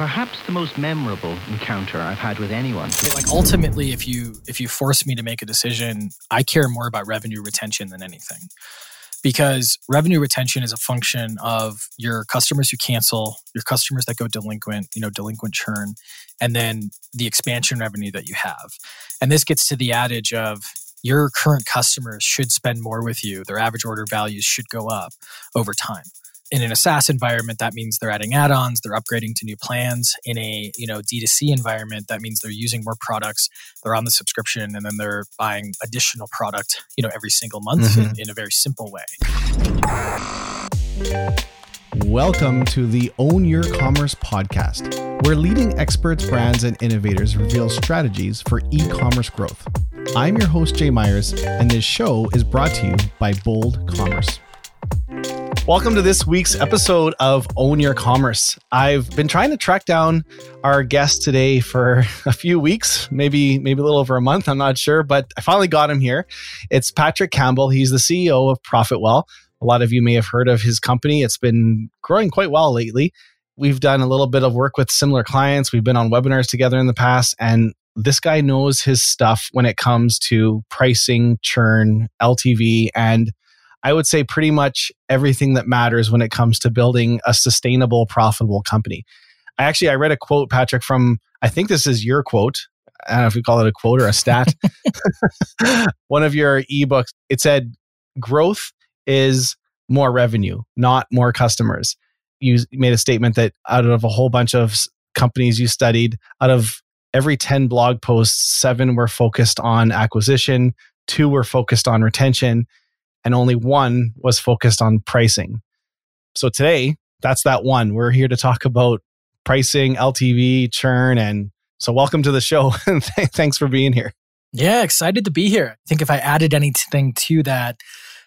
perhaps the most memorable encounter I've had with anyone. Like ultimately, if you if you force me to make a decision, I care more about revenue retention than anything. Because revenue retention is a function of your customers who cancel, your customers that go delinquent, you know, delinquent churn, and then the expansion revenue that you have. And this gets to the adage of your current customers should spend more with you. Their average order values should go up over time in an SaaS environment, that means they're adding add-ons, they're upgrading to new plans. In a you know D2C environment, that means they're using more products, they're on the subscription, and then they're buying additional product, you know, every single month mm-hmm. in, in a very simple way. Welcome to the Own Your Commerce podcast, where leading experts, brands, and innovators reveal strategies for e commerce growth. I'm your host, Jay Myers, and this show is brought to you by Bold Commerce. Welcome to this week's episode of Own Your Commerce. I've been trying to track down our guest today for a few weeks, maybe maybe a little over a month, I'm not sure, but I finally got him here. It's Patrick Campbell. He's the CEO of ProfitWell. A lot of you may have heard of his company. It's been growing quite well lately. We've done a little bit of work with similar clients. We've been on webinars together in the past and this guy knows his stuff when it comes to pricing, churn, LTV, and I would say pretty much everything that matters when it comes to building a sustainable, profitable company. I actually I read a quote, Patrick, from I think this is your quote. I don't know if we call it a quote or a stat. One of your ebooks. It said, "Growth is more revenue, not more customers." You made a statement that out of a whole bunch of companies you studied, out of every 10 blog posts, seven were focused on acquisition, two were focused on retention, and only one was focused on pricing. So today, that's that one. We're here to talk about pricing, LTV, churn, and so welcome to the show. thanks for being here. Yeah, excited to be here. I think if I added anything to that,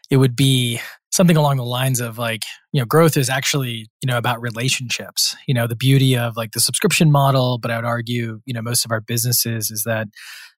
it would be something along the lines of like, you know, growth is actually, you know, about relationships. You know, the beauty of like the subscription model, but I would argue, you know, most of our businesses is that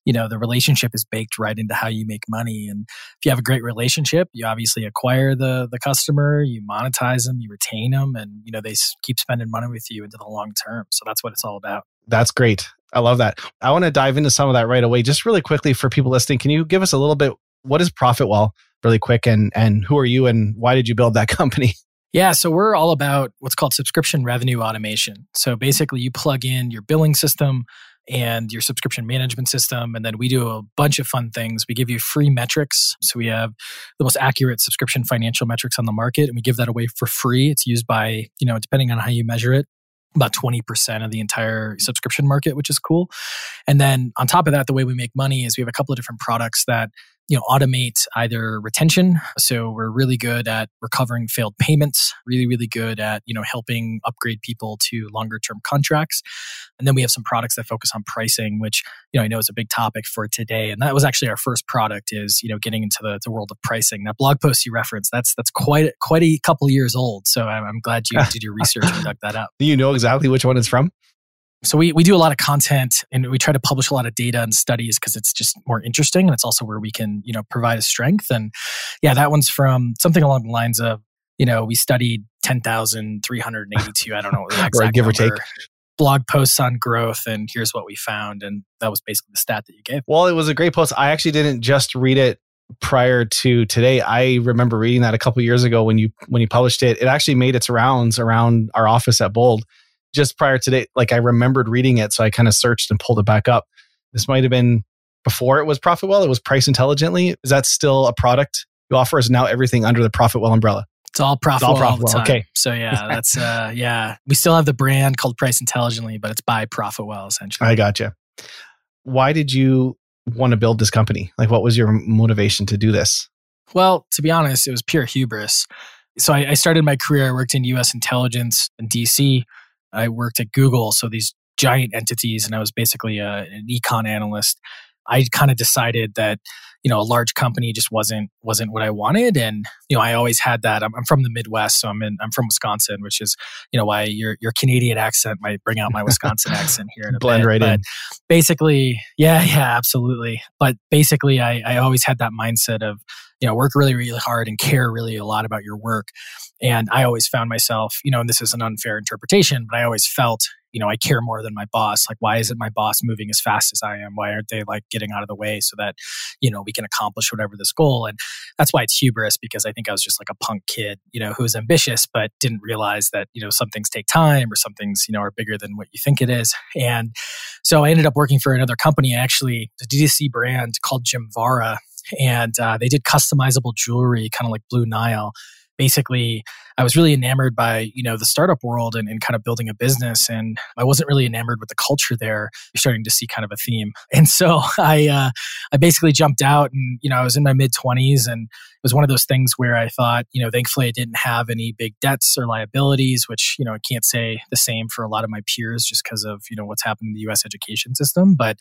you know the relationship is baked right into how you make money. And if you have a great relationship you obviously acquire the the customer you monetize them you retain them and you know they keep spending money with you into the long term. So that's what it's all about. That's great. I love that. I want to dive into some of that right away just really quickly for people listening. Can you give us a little bit what is profitwell really quick and and who are you and why did you build that company? Yeah, so we're all about what's called subscription revenue automation. So basically, you plug in your billing system, and your subscription management system. And then we do a bunch of fun things. We give you free metrics. So we have the most accurate subscription financial metrics on the market, and we give that away for free. It's used by, you know, depending on how you measure it, about 20% of the entire subscription market, which is cool. And then on top of that, the way we make money is we have a couple of different products that you know automate either retention. So we're really good at recovering failed payments really really good at you know helping upgrade people to longer term contracts. And then we have some products that focus on pricing which you know i know is a big topic for today. And that was actually our first product is you know getting into the, the world of pricing. That blog post you referenced that's that's quite quite a couple years old. So i'm, I'm glad you did your research and dug that up. Do you know exactly which one it's from so we, we do a lot of content and we try to publish a lot of data and studies because it's just more interesting and it's also where we can you know provide a strength. And yeah that one's from something along the lines of you know we studied 10,382 I don't know the exact right, give number, or take. Blog posts on growth and here's what we found. And that was basically the stat that you gave. Well it was a great post. I actually didn't just read it prior to today. I remember reading that a couple years ago when you when you published it. It actually made its rounds around our office at bold just prior to today, like I remembered reading it, so I kind of searched and pulled it back up. This might have been before it was ProfitWell. It was Price Intelligently. Is that still a product you offer? Is now everything under the ProfitWell umbrella? It's all ProfitWell. It's all ProfitWell. Okay. So yeah, that's uh yeah. We still have the brand called Price Intelligently, but it's by ProfitWell essentially. I gotcha. Why did you want to build this company? Like, what was your motivation to do this? Well, to be honest, it was pure hubris. So I, I started my career. I worked in U.S. intelligence in D.C. I worked at Google, so these giant entities, and I was basically a, an econ analyst. I kind of decided that you know a large company just wasn't wasn't what I wanted, and you know I always had that. I'm, I'm from the Midwest, so I'm in I'm from Wisconsin, which is you know why your your Canadian accent might bring out my Wisconsin accent here in a blend bit. right but in. Basically, yeah, yeah, absolutely. But basically, I I always had that mindset of you know work really really hard and care really a lot about your work and I always found myself, you know, and this is an unfair interpretation, but I always felt, you know, I care more than my boss. Like, why isn't my boss moving as fast as I am? Why aren't they like getting out of the way so that, you know, we can accomplish whatever this goal? And that's why it's hubris because I think I was just like a punk kid, you know, who was ambitious, but didn't realize that, you know, some things take time or some things, you know, are bigger than what you think it is. And so I ended up working for another company, actually, a D2C brand called Gemvara. And uh, they did customizable jewelry, kind of like Blue Nile basically I was really enamored by, you know, the startup world and, and, kind of building a business. And I wasn't really enamored with the culture there. You're starting to see kind of a theme. And so I, uh, I basically jumped out and, you know, I was in my mid 20s and it was one of those things where I thought, you know, thankfully I didn't have any big debts or liabilities, which, you know, I can't say the same for a lot of my peers just because of, you know, what's happened in the US education system. But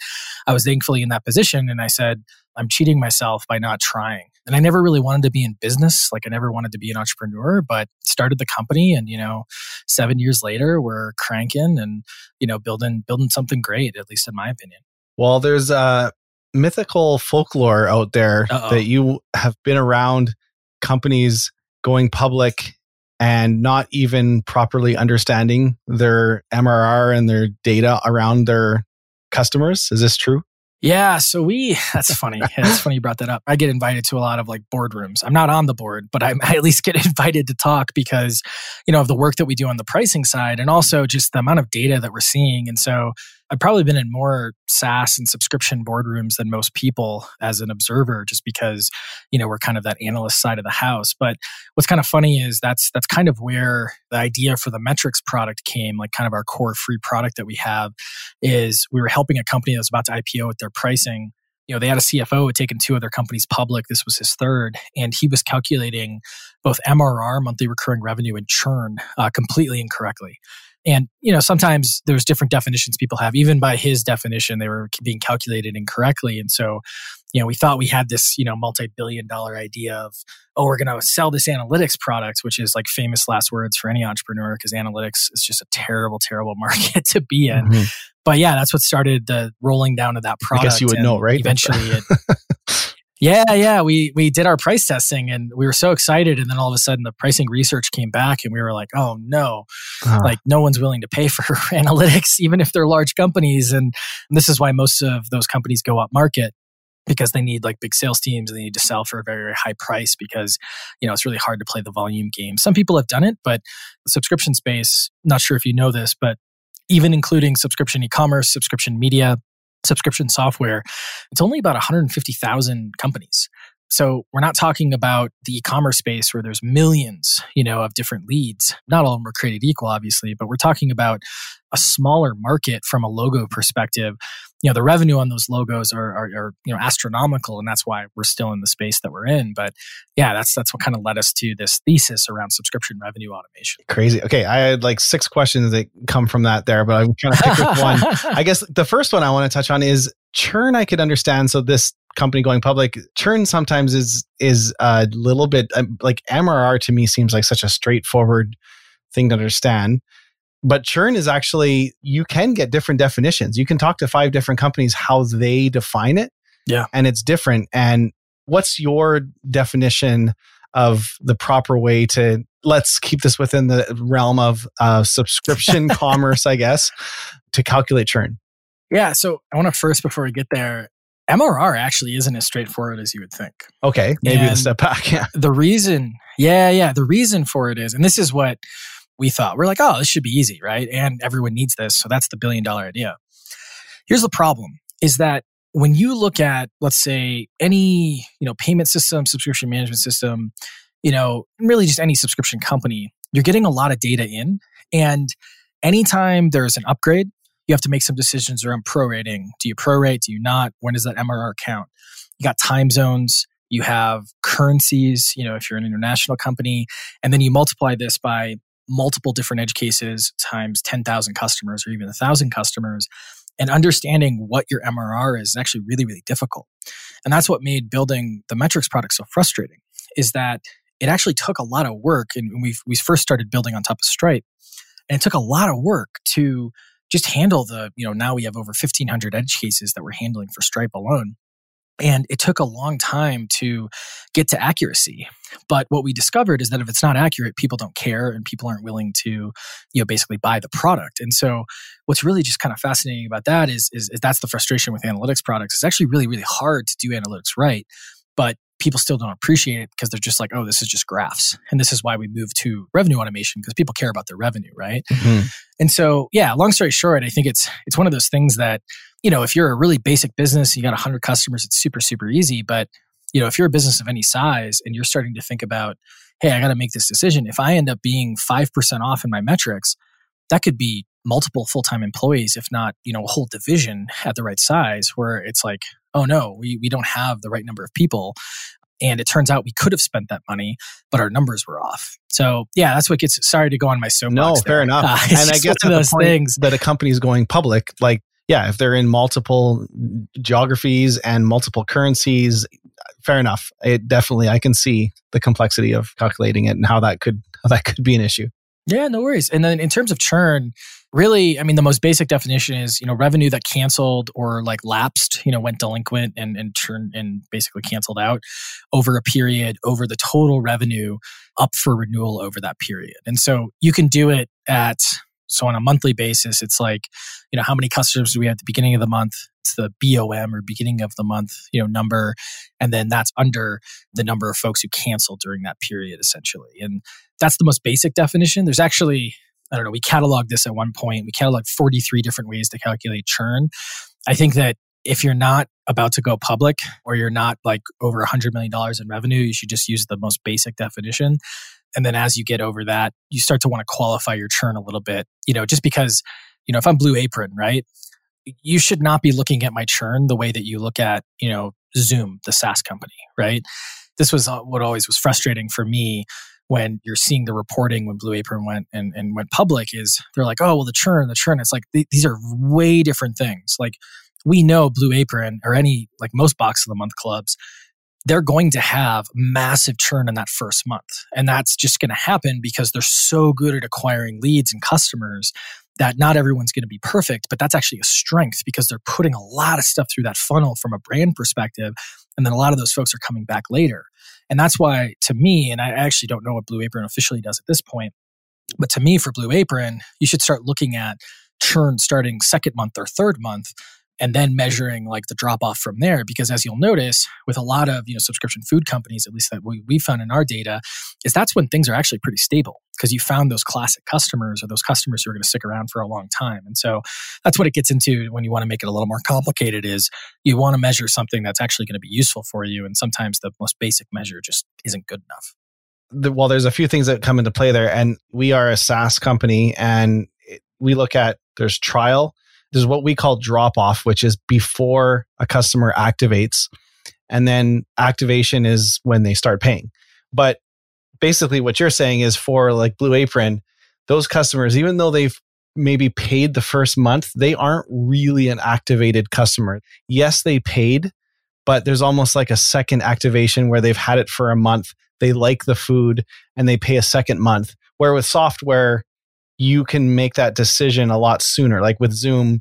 I was thankfully in that position and I said, I'm cheating myself by not trying. And I never really wanted to be in business. Like I never wanted to be an entrepreneur, but started the company and, you know, seven years later, we're cranking and, you know, building, building something great, at least in my opinion. Well, there's a mythical folklore out there Uh-oh. that you have been around companies going public and not even properly understanding their MRR and their data around their customers. Is this true? Yeah, so we that's funny. it's funny you brought that up. I get invited to a lot of like boardrooms. I'm not on the board, but I'm, I at least get invited to talk because, you know, of the work that we do on the pricing side and also just the amount of data that we're seeing. And so I've probably been in more SaaS and subscription boardrooms than most people as an observer, just because you know we're kind of that analyst side of the house. But what's kind of funny is that's that's kind of where the idea for the metrics product came, like kind of our core free product that we have. Is we were helping a company that was about to IPO with their pricing you know they had a cfo who had taken two other companies public this was his third and he was calculating both mrr monthly recurring revenue and churn uh, completely incorrectly and, you know, sometimes there's different definitions people have. Even by his definition, they were being calculated incorrectly. And so, you know, we thought we had this, you know, multi billion dollar idea of, oh, we're going to sell this analytics product, which is like famous last words for any entrepreneur because analytics is just a terrible, terrible market to be in. Mm-hmm. But yeah, that's what started the rolling down of that product. I guess you would know, right? Eventually, it, Yeah, yeah. We we did our price testing and we were so excited. And then all of a sudden the pricing research came back and we were like, oh no. Uh-huh. Like no one's willing to pay for analytics, even if they're large companies. And, and this is why most of those companies go up market because they need like big sales teams and they need to sell for a very, very high price because you know it's really hard to play the volume game. Some people have done it, but the subscription space, not sure if you know this, but even including subscription e-commerce, subscription media, subscription software, it's only about 150,000 companies. So we're not talking about the e-commerce space where there's millions, you know, of different leads. Not all of them are created equal, obviously, but we're talking about a smaller market from a logo perspective. You know, the revenue on those logos are, are, are, you know astronomical, and that's why we're still in the space that we're in. But yeah, that's that's what kind of led us to this thesis around subscription revenue automation. Crazy. Okay, I had like six questions that come from that there, but I'm trying to pick with one. I guess the first one I want to touch on is churn. I could understand. So this company going public, churn sometimes is is a little bit um, like MRR to me seems like such a straightforward thing to understand. But churn is actually you can get different definitions. You can talk to five different companies how they define it. Yeah. And it's different. And what's your definition of the proper way to let's keep this within the realm of uh, subscription commerce, I guess, to calculate churn? Yeah. So I want to first, before we get there, MRR actually isn't as straightforward as you would think. Okay, maybe and a step back. Yeah. The reason, yeah, yeah, the reason for it is, and this is what we thought. We're like, oh, this should be easy, right? And everyone needs this, so that's the billion dollar idea. Here's the problem: is that when you look at, let's say, any you know payment system, subscription management system, you know, really just any subscription company, you're getting a lot of data in, and anytime there's an upgrade you have to make some decisions around prorating. Do you prorate? Do you not? When does that MRR count? You got time zones. You have currencies, you know, if you're an international company, and then you multiply this by multiple different edge cases times 10,000 customers or even 1,000 customers. And understanding what your MRR is is actually really, really difficult. And that's what made building the metrics product so frustrating is that it actually took a lot of work. And we we first started building on top of Stripe. And it took a lot of work to just handle the, you know, now we have over 1,500 edge cases that we're handling for Stripe alone. And it took a long time to get to accuracy. But what we discovered is that if it's not accurate, people don't care and people aren't willing to, you know, basically buy the product. And so what's really just kind of fascinating about that is, is, is that's the frustration with analytics products. It's actually really, really hard to do analytics right. But people still don't appreciate it because they're just like, oh, this is just graphs. And this is why we moved to revenue automation because people care about their revenue, right? Mm-hmm. And so, yeah, long story short, I think it's it's one of those things that, you know, if you're a really basic business, you got 100 customers, it's super super easy, but you know, if you're a business of any size and you're starting to think about, hey, I got to make this decision, if I end up being 5% off in my metrics, that could be multiple full-time employees if not you know a whole division at the right size where it's like oh no we, we don't have the right number of people and it turns out we could have spent that money, but our numbers were off. So yeah, that's what gets. Sorry to go on my soapbox. No, fair enough. Uh, and I guess those things that a company is going public, like yeah, if they're in multiple geographies and multiple currencies, fair enough. It definitely I can see the complexity of calculating it and how that could how that could be an issue. Yeah, no worries. And then in terms of churn, really, I mean, the most basic definition is, you know, revenue that canceled or like lapsed, you know, went delinquent and, and turned and basically canceled out over a period over the total revenue up for renewal over that period. And so you can do it at, so on a monthly basis, it's like, you know, how many customers do we have at the beginning of the month? It's the BOM or beginning of the month, you know, number. And then that's under the number of folks who canceled during that period, essentially. And that's the most basic definition. There's actually I don't know, we cataloged this at one point. We cataloged 43 different ways to calculate churn. I think that if you're not about to go public or you're not like over $100 million in revenue, you should just use the most basic definition. And then as you get over that, you start to want to qualify your churn a little bit, you know, just because, you know, if I'm Blue Apron, right? You should not be looking at my churn the way that you look at, you know, Zoom, the SaaS company, right? This was uh, what always was frustrating for me when you're seeing the reporting when Blue Apron went and, and went public is they're like, oh, well, the churn, the churn. It's like th- these are way different things. Like we know Blue Apron or any, like most box of the month clubs, they're going to have massive churn in that first month. And that's just going to happen because they're so good at acquiring leads and customers that not everyone's going to be perfect, but that's actually a strength because they're putting a lot of stuff through that funnel from a brand perspective. And then a lot of those folks are coming back later. And that's why, to me, and I actually don't know what Blue Apron officially does at this point, but to me, for Blue Apron, you should start looking at churn starting second month or third month and then measuring like the drop off from there because as you'll notice with a lot of you know subscription food companies at least that we, we found in our data is that's when things are actually pretty stable because you found those classic customers or those customers who are going to stick around for a long time. And so that's what it gets into when you want to make it a little more complicated is you want to measure something that's actually going to be useful for you and sometimes the most basic measure just isn't good enough. The, well there's a few things that come into play there and we are a saas company and we look at there's trial there's what we call drop off, which is before a customer activates. And then activation is when they start paying. But basically, what you're saying is for like Blue Apron, those customers, even though they've maybe paid the first month, they aren't really an activated customer. Yes, they paid, but there's almost like a second activation where they've had it for a month. They like the food and they pay a second month. Where with software, you can make that decision a lot sooner. Like with Zoom,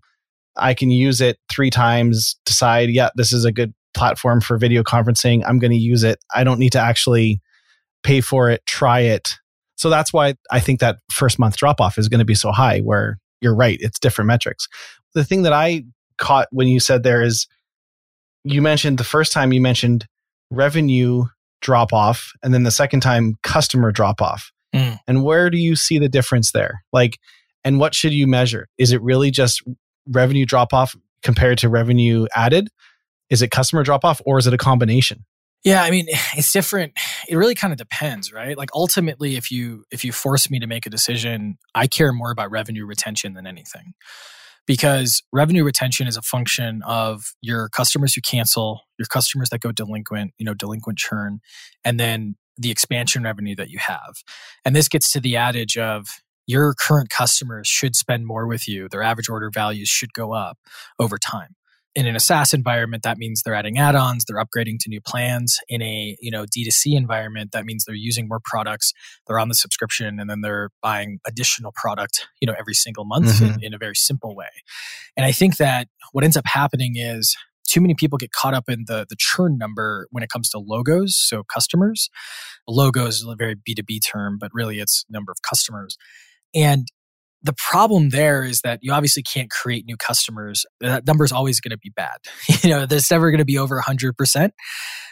I can use it three times, decide, yeah, this is a good platform for video conferencing. I'm going to use it. I don't need to actually pay for it, try it. So that's why I think that first month drop off is going to be so high, where you're right, it's different metrics. The thing that I caught when you said there is you mentioned the first time you mentioned revenue drop off, and then the second time customer drop off. Mm. And where do you see the difference there? Like, and what should you measure? Is it really just revenue drop off compared to revenue added? Is it customer drop off or is it a combination? Yeah, I mean, it's different. It really kind of depends, right? Like ultimately if you if you force me to make a decision, I care more about revenue retention than anything. Because revenue retention is a function of your customers who cancel, your customers that go delinquent, you know, delinquent churn, and then the expansion revenue that you have. And this gets to the adage of your current customers should spend more with you. Their average order values should go up over time. And in a SaaS environment, that means they're adding add-ons, they're upgrading to new plans. In a you know D2C environment, that means they're using more products, they're on the subscription, and then they're buying additional product, you know, every single month mm-hmm. in, in a very simple way. And I think that what ends up happening is too many people get caught up in the the churn number when it comes to logos, so customers. Logos is a very B2B term, but really it's number of customers. And the problem there is that you obviously can't create new customers. That number is always going to be bad. you know, there's never going to be over 100%.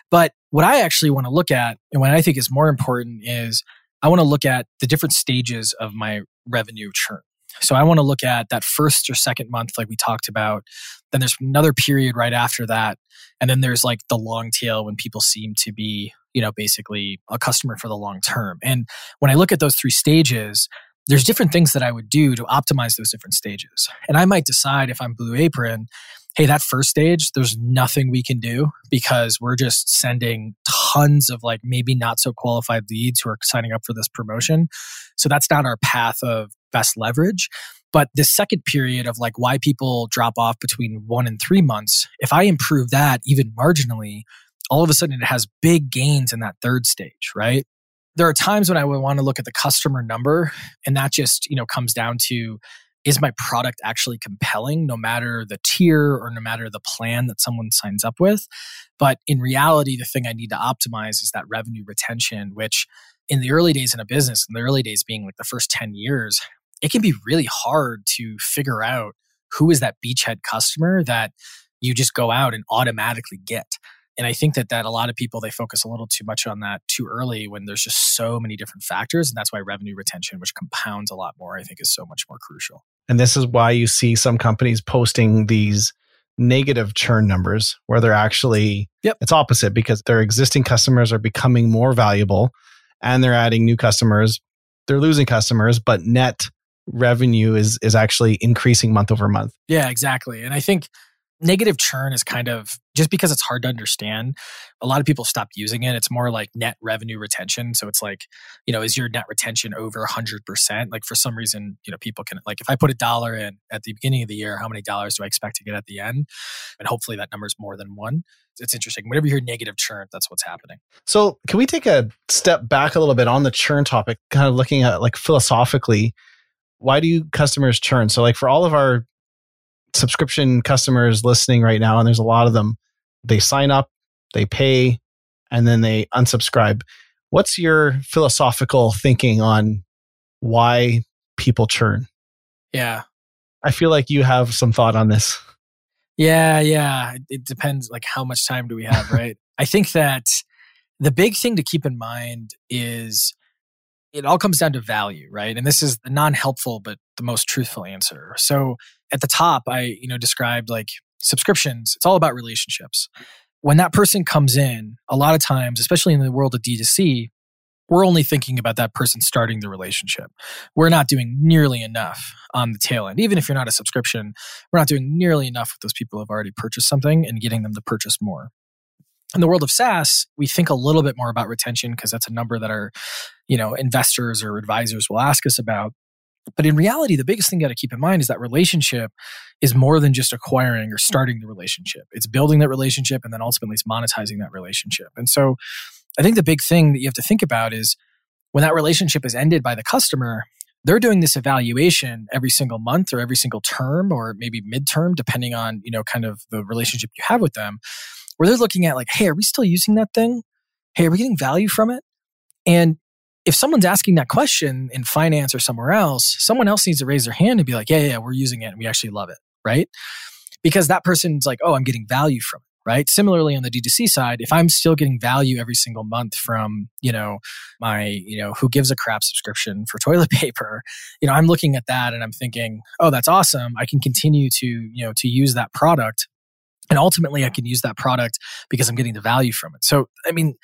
But what I actually want to look at, and what I think is more important, is I want to look at the different stages of my revenue churn. So I want to look at that first or second month, like we talked about. Then there's another period right after that. And then there's like the long tail when people seem to be, you know, basically a customer for the long term. And when I look at those three stages, there's different things that I would do to optimize those different stages. And I might decide if I'm Blue Apron, hey, that first stage, there's nothing we can do because we're just sending tons of like maybe not so qualified leads who are signing up for this promotion. So that's not our path of best leverage. But the second period of like why people drop off between one and three months, if I improve that even marginally, all of a sudden it has big gains in that third stage, right? There are times when I would want to look at the customer number, and that just, you know, comes down to is my product actually compelling no matter the tier or no matter the plan that someone signs up with but in reality the thing i need to optimize is that revenue retention which in the early days in a business in the early days being like the first 10 years it can be really hard to figure out who is that beachhead customer that you just go out and automatically get. And I think that that a lot of people they focus a little too much on that too early when there's just so many different factors and that's why revenue retention which compounds a lot more I think is so much more crucial. And this is why you see some companies posting these negative churn numbers where they're actually yep. it's opposite because their existing customers are becoming more valuable and they're adding new customers. They're losing customers, but net revenue is is actually increasing month over month. Yeah, exactly. And I think negative churn is kind of just because it's hard to understand a lot of people stop using it. It's more like net revenue retention. So it's like you know is your net retention over 100% like for some reason you know people can like if i put a dollar in at the beginning of the year how many dollars do i expect to get at the end? And hopefully that number is more than one. It's interesting. Whenever you hear negative churn that's what's happening. So can we take a step back a little bit on the churn topic kind of looking at like philosophically why do customers churn? So, like for all of our subscription customers listening right now, and there's a lot of them, they sign up, they pay, and then they unsubscribe. What's your philosophical thinking on why people churn? Yeah. I feel like you have some thought on this. Yeah, yeah. It depends like how much time do we have, right? I think that the big thing to keep in mind is it all comes down to value, right? And this is the non-helpful but the most truthful answer. So at the top, I, you know, described like subscriptions, it's all about relationships. When that person comes in, a lot of times, especially in the world of D2C, we're only thinking about that person starting the relationship. We're not doing nearly enough on the tail end. Even if you're not a subscription, we're not doing nearly enough with those people who have already purchased something and getting them to purchase more in the world of SaaS, we think a little bit more about retention because that's a number that our, you know, investors or advisors will ask us about. But in reality, the biggest thing you got to keep in mind is that relationship is more than just acquiring or starting the relationship. It's building that relationship and then ultimately it's monetizing that relationship. And so I think the big thing that you have to think about is when that relationship is ended by the customer, they're doing this evaluation every single month or every single term or maybe midterm, depending on, you know, kind of the relationship you have with them where they're looking at like, hey, are we still using that thing? Hey, are we getting value from it? And if someone's asking that question in finance or somewhere else, someone else needs to raise their hand and be like, yeah, yeah, we're using it and we actually love it, right? Because that person's like, oh, I'm getting value from it, right? Similarly, on the D2C side, if I'm still getting value every single month from, you know, my, you know, who gives a crap subscription for toilet paper, you know, I'm looking at that and I'm thinking, oh, that's awesome. I can continue to, you know, to use that product and ultimately, I can use that product because I'm getting the value from it. So, I mean,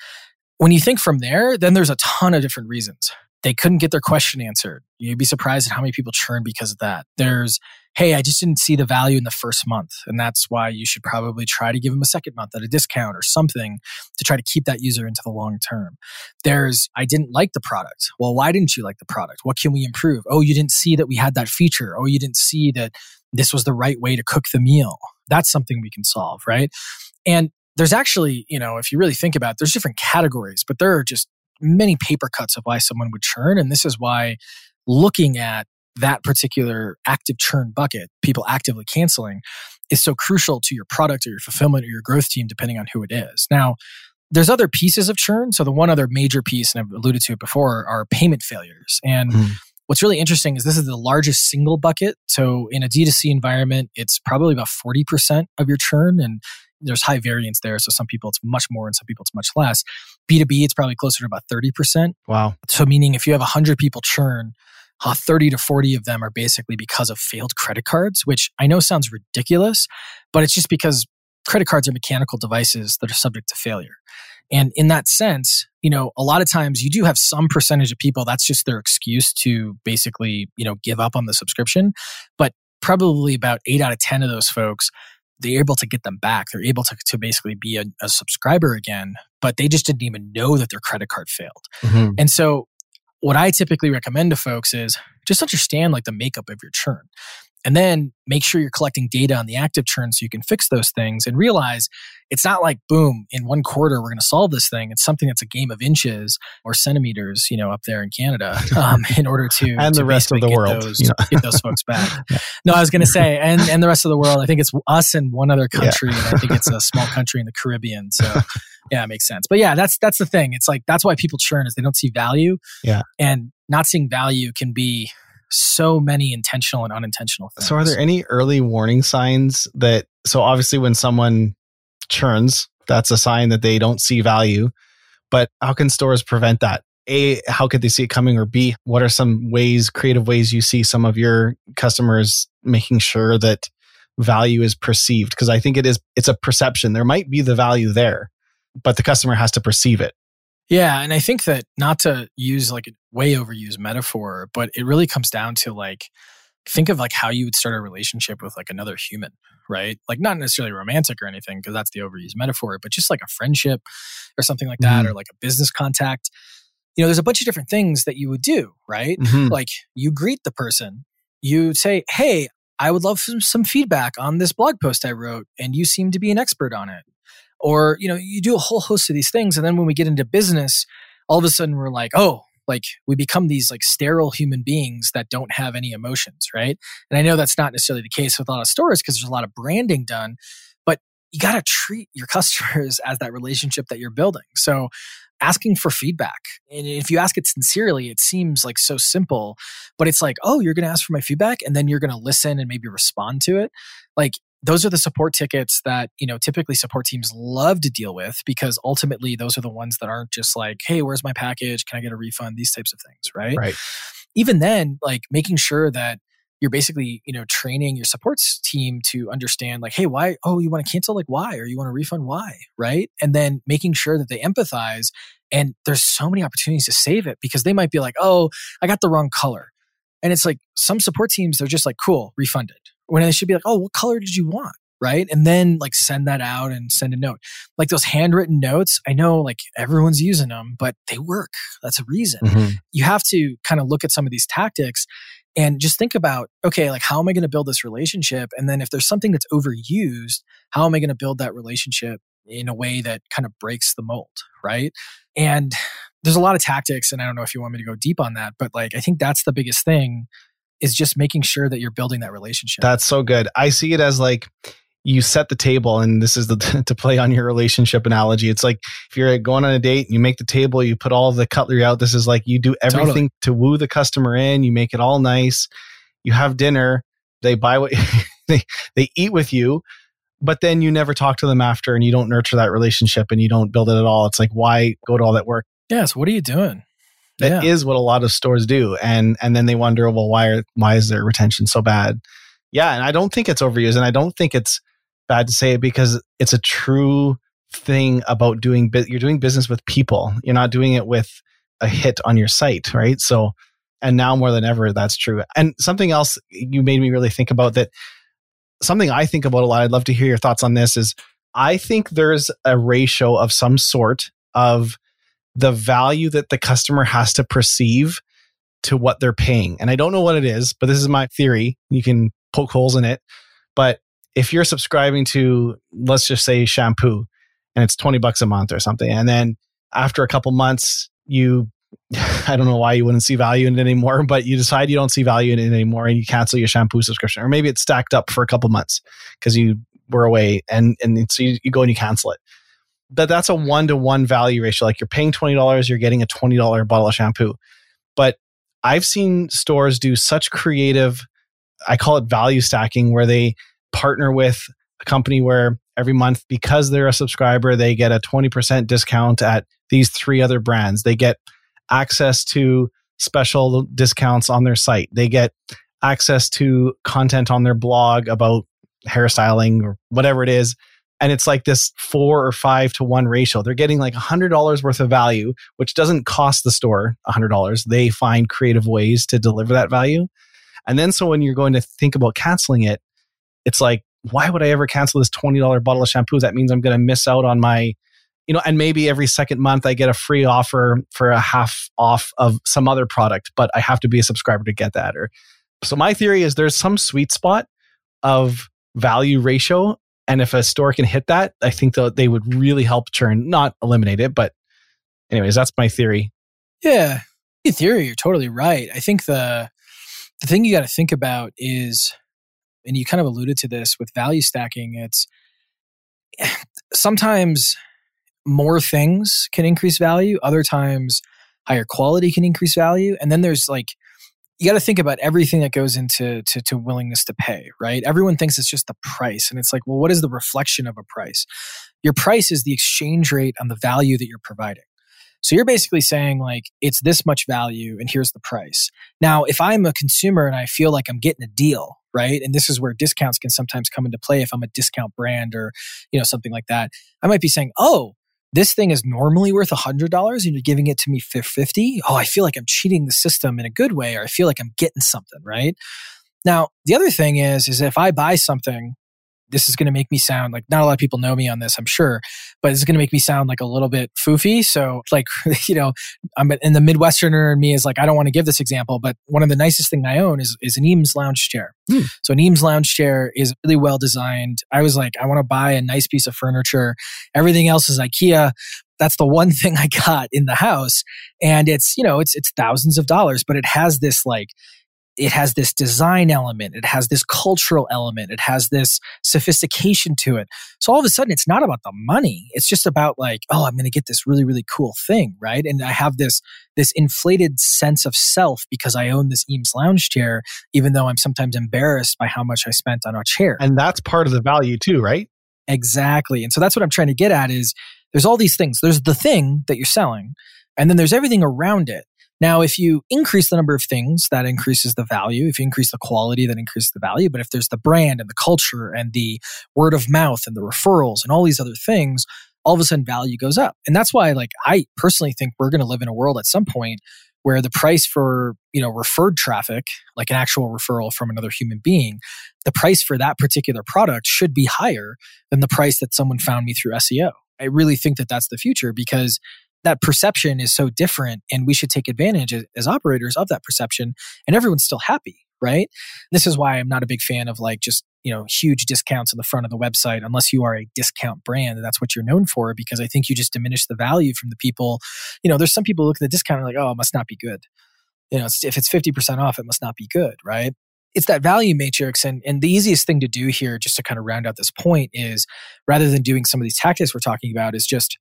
when you think from there, then there's a ton of different reasons. They couldn't get their question answered. You'd be surprised at how many people churn because of that. There's, hey, I just didn't see the value in the first month. And that's why you should probably try to give them a second month at a discount or something to try to keep that user into the long term. There's, I didn't like the product. Well, why didn't you like the product? What can we improve? Oh, you didn't see that we had that feature. Oh, you didn't see that this was the right way to cook the meal. That's something we can solve, right? And there's actually, you know, if you really think about it, there's different categories, but there are just many paper cuts of why someone would churn. And this is why looking at that particular active churn bucket, people actively canceling, is so crucial to your product or your fulfillment or your growth team, depending on who it is. Now, there's other pieces of churn. So the one other major piece, and I've alluded to it before, are payment failures. And mm. What's really interesting is this is the largest single bucket. So in a D2C environment, it's probably about 40% of your churn. And there's high variance there. So some people it's much more and some people it's much less. B2B, it's probably closer to about 30%. Wow. So meaning if you have 100 people churn, uh, 30 to 40 of them are basically because of failed credit cards, which I know sounds ridiculous, but it's just because credit cards are mechanical devices that are subject to failure. And in that sense, you know, a lot of times you do have some percentage of people that's just their excuse to basically, you know, give up on the subscription. But probably about eight out of 10 of those folks, they're able to get them back. They're able to, to basically be a, a subscriber again, but they just didn't even know that their credit card failed. Mm-hmm. And so what I typically recommend to folks is just understand like the makeup of your churn. And then make sure you're collecting data on the active churn so you can fix those things and realize it's not like boom in one quarter we're going to solve this thing. It's something that's a game of inches or centimeters you know up there in canada um, in order to and to the rest of the world those, you know. get those folks back. No i was going to say and and the rest of the world i think it's us and one other country yeah. and i think it's a small country in the caribbean so yeah it makes sense. But yeah that's that's the thing. It's like that's why people churn is they don't see value. Yeah. And not seeing value can be so many intentional and unintentional things. So, are there any early warning signs that? So, obviously, when someone churns, that's a sign that they don't see value. But how can stores prevent that? A, how could they see it coming? Or B, what are some ways, creative ways you see some of your customers making sure that value is perceived? Because I think it is, it's a perception. There might be the value there, but the customer has to perceive it. Yeah. And I think that not to use like a way overused metaphor, but it really comes down to like, think of like how you would start a relationship with like another human, right? Like not necessarily romantic or anything, because that's the overused metaphor, but just like a friendship or something like that, mm-hmm. or like a business contact. You know, there's a bunch of different things that you would do, right? Mm-hmm. Like you greet the person, you say, Hey, I would love some, some feedback on this blog post I wrote, and you seem to be an expert on it or you know you do a whole host of these things and then when we get into business all of a sudden we're like oh like we become these like sterile human beings that don't have any emotions right? And i know that's not necessarily the case with a lot of stores because there's a lot of branding done but you got to treat your customers as that relationship that you're building. So asking for feedback and if you ask it sincerely it seems like so simple but it's like oh you're going to ask for my feedback and then you're going to listen and maybe respond to it. Like those are the support tickets that you know typically support teams love to deal with because ultimately those are the ones that aren't just like hey where's my package? Can i get a refund? These types of things right? Right. Even then like making sure that you're basically you know training your supports team to understand like hey why oh you want to cancel? Like why? Or you want to refund? Why? Right? And then making sure that they empathize and there's so many opportunities to save it because they might be like oh i got the wrong color. And it's like some support teams they're just like cool refunded when they should be like, oh, what color did you want? Right. And then like send that out and send a note. Like those handwritten notes, I know like everyone's using them, but they work. That's a reason. Mm-hmm. You have to kind of look at some of these tactics and just think about, okay, like how am I going to build this relationship? And then if there's something that's overused, how am I going to build that relationship in a way that kind of breaks the mold? Right. And there's a lot of tactics, and I don't know if you want me to go deep on that, but like I think that's the biggest thing is just making sure that you're building that relationship. That's so good. I see it as like you set the table and this is the to play on your relationship analogy. It's like if you're going on a date, and you make the table, you put all the cutlery out. This is like you do everything totally. to woo the customer in, you make it all nice. You have dinner, they buy what they they eat with you, but then you never talk to them after and you don't nurture that relationship and you don't build it at all. It's like why go to all that work? Yes, what are you doing? That yeah. is what a lot of stores do, and and then they wonder, well, why are, why is their retention so bad? Yeah, and I don't think it's overused, and I don't think it's bad to say it because it's a true thing about doing. You're doing business with people. You're not doing it with a hit on your site, right? So, and now more than ever, that's true. And something else you made me really think about that. Something I think about a lot. I'd love to hear your thoughts on this. Is I think there's a ratio of some sort of the value that the customer has to perceive to what they're paying. And I don't know what it is, but this is my theory. You can poke holes in it. But if you're subscribing to, let's just say shampoo, and it's 20 bucks a month or something, and then after a couple months, you I don't know why you wouldn't see value in it anymore, but you decide you don't see value in it anymore and you cancel your shampoo subscription. Or maybe it's stacked up for a couple months because you were away and, and so you, you go and you cancel it. But that's a one to one value ratio. Like you're paying $20, you're getting a $20 bottle of shampoo. But I've seen stores do such creative, I call it value stacking, where they partner with a company where every month, because they're a subscriber, they get a 20% discount at these three other brands. They get access to special discounts on their site. They get access to content on their blog about hairstyling or whatever it is. And it's like this four or five to one ratio. They're getting like $100 worth of value, which doesn't cost the store $100. They find creative ways to deliver that value. And then so when you're going to think about canceling it, it's like, why would I ever cancel this $20 bottle of shampoo? That means I'm going to miss out on my you know, and maybe every second month I get a free offer for a half off of some other product, but I have to be a subscriber to get that. Or so my theory is there's some sweet spot of value ratio. And if a store can hit that, I think that they would really help churn, not eliminate it. But anyways, that's my theory. Yeah. In theory, you're totally right. I think the the thing you got to think about is, and you kind of alluded to this with value stacking, it's sometimes more things can increase value. Other times, higher quality can increase value. And then there's like, you got to think about everything that goes into to, to willingness to pay, right? Everyone thinks it's just the price. And it's like, well, what is the reflection of a price? Your price is the exchange rate on the value that you're providing. So you're basically saying like it's this much value and here's the price. Now, if I'm a consumer and I feel like I'm getting a deal, right? And this is where discounts can sometimes come into play if I'm a discount brand or, you know, something like that. I might be saying, "Oh, this thing is normally worth $100 and you're giving it to me for 50 oh i feel like i'm cheating the system in a good way or i feel like i'm getting something right? Now the other thing is is if i buy something this is going to make me sound like not a lot of people know me on this, I'm sure, but it's going to make me sound like a little bit foofy. So, like, you know, I'm in the Midwesterner and me is like, I don't want to give this example, but one of the nicest thing I own is, is an Eames lounge chair. Hmm. So, an Eames lounge chair is really well designed. I was like, I want to buy a nice piece of furniture. Everything else is IKEA. That's the one thing I got in the house. And it's, you know, it's, it's thousands of dollars, but it has this like, it has this design element, it has this cultural element, it has this sophistication to it. So all of a sudden, it's not about the money. It's just about like, oh, I'm going to get this really, really cool thing, right? And I have this this inflated sense of self because I own this Eames lounge chair, even though I'm sometimes embarrassed by how much I spent on a chair. And that's part of the value too, right? Exactly. And so that's what I'm trying to get at is there's all these things. There's the thing that you're selling, and then there's everything around it. Now, if you increase the number of things, that increases the value. If you increase the quality, that increases the value. But if there's the brand and the culture and the word of mouth and the referrals and all these other things, all of a sudden value goes up. And that's why, like, I personally think we're going to live in a world at some point where the price for, you know, referred traffic, like an actual referral from another human being, the price for that particular product should be higher than the price that someone found me through SEO. I really think that that's the future because that perception is so different and we should take advantage as, as, operators of that perception and everyone's still happy right? This is why i'm not a big fan of like just you know huge discounts on the front of the website unless you are a discount brand and that's what you're known for because i think you just diminish the value from the people. You know there's some people look at the discount and like oh it must not be good. You know if it's 50% off it must not be good right? It's that value matrix and, and the easiest thing to do here just to kind of round out this point is rather than doing some of these tactics we're talking about is just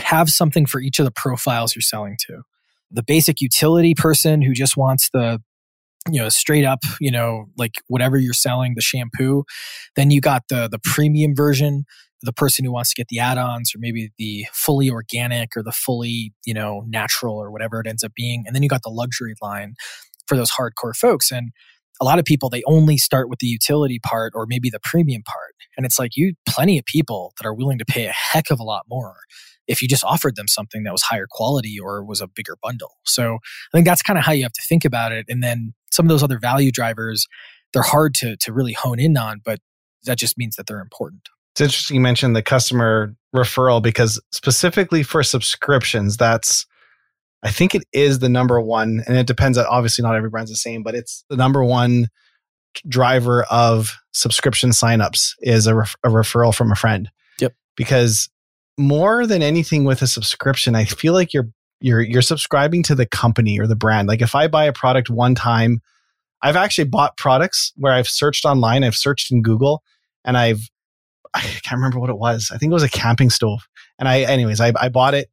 have something for each of the profiles you're selling to. The basic utility person who just wants the you know straight up you know like whatever you're selling the shampoo then you got the the premium version the person who wants to get the add-ons or maybe the fully organic or the fully you know natural or whatever it ends up being and then you got the luxury line for those hardcore folks and a lot of people they only start with the utility part or maybe the premium part and it's like you plenty of people that are willing to pay a heck of a lot more if you just offered them something that was higher quality or was a bigger bundle. So I think that's kind of how you have to think about it. And then some of those other value drivers, they're hard to, to really hone in on, but that just means that they're important. It's interesting you mentioned the customer referral because specifically for subscriptions, that's I think it is the number one, and it depends. Obviously, not every brand's the same, but it's the number one driver of subscription signups is a, ref- a referral from a friend. Yep. Because more than anything with a subscription, I feel like you're you're you're subscribing to the company or the brand. Like if I buy a product one time, I've actually bought products where I've searched online, I've searched in Google, and I've I can't remember what it was. I think it was a camping stove. And I anyways, I, I bought it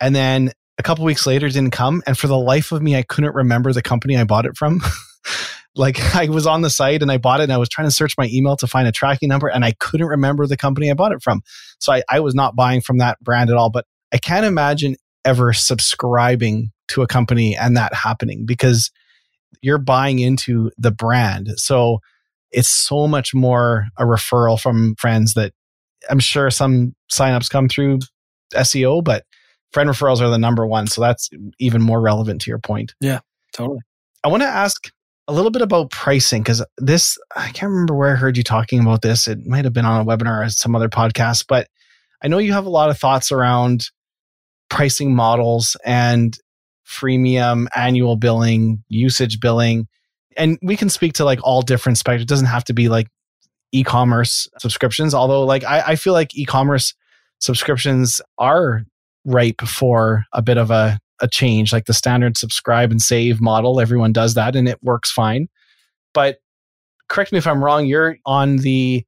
and then a couple weeks later didn't come. And for the life of me, I couldn't remember the company I bought it from. like I was on the site and I bought it and I was trying to search my email to find a tracking number and I couldn't remember the company I bought it from. So I, I was not buying from that brand at all. But I can't imagine ever subscribing to a company and that happening because you're buying into the brand. So it's so much more a referral from friends that I'm sure some signups come through SEO, but friend referrals are the number one. So that's even more relevant to your point. Yeah, totally. I want to ask a little bit about pricing because this, I can't remember where I heard you talking about this. It might have been on a webinar or some other podcast, but I know you have a lot of thoughts around pricing models and freemium, annual billing, usage billing. And we can speak to like all different spectrum. It doesn't have to be like e-commerce subscriptions, although like I, I feel like e-commerce subscriptions are ripe for a bit of a, a change, like the standard subscribe and save model. Everyone does that and it works fine. But correct me if I'm wrong, you're on the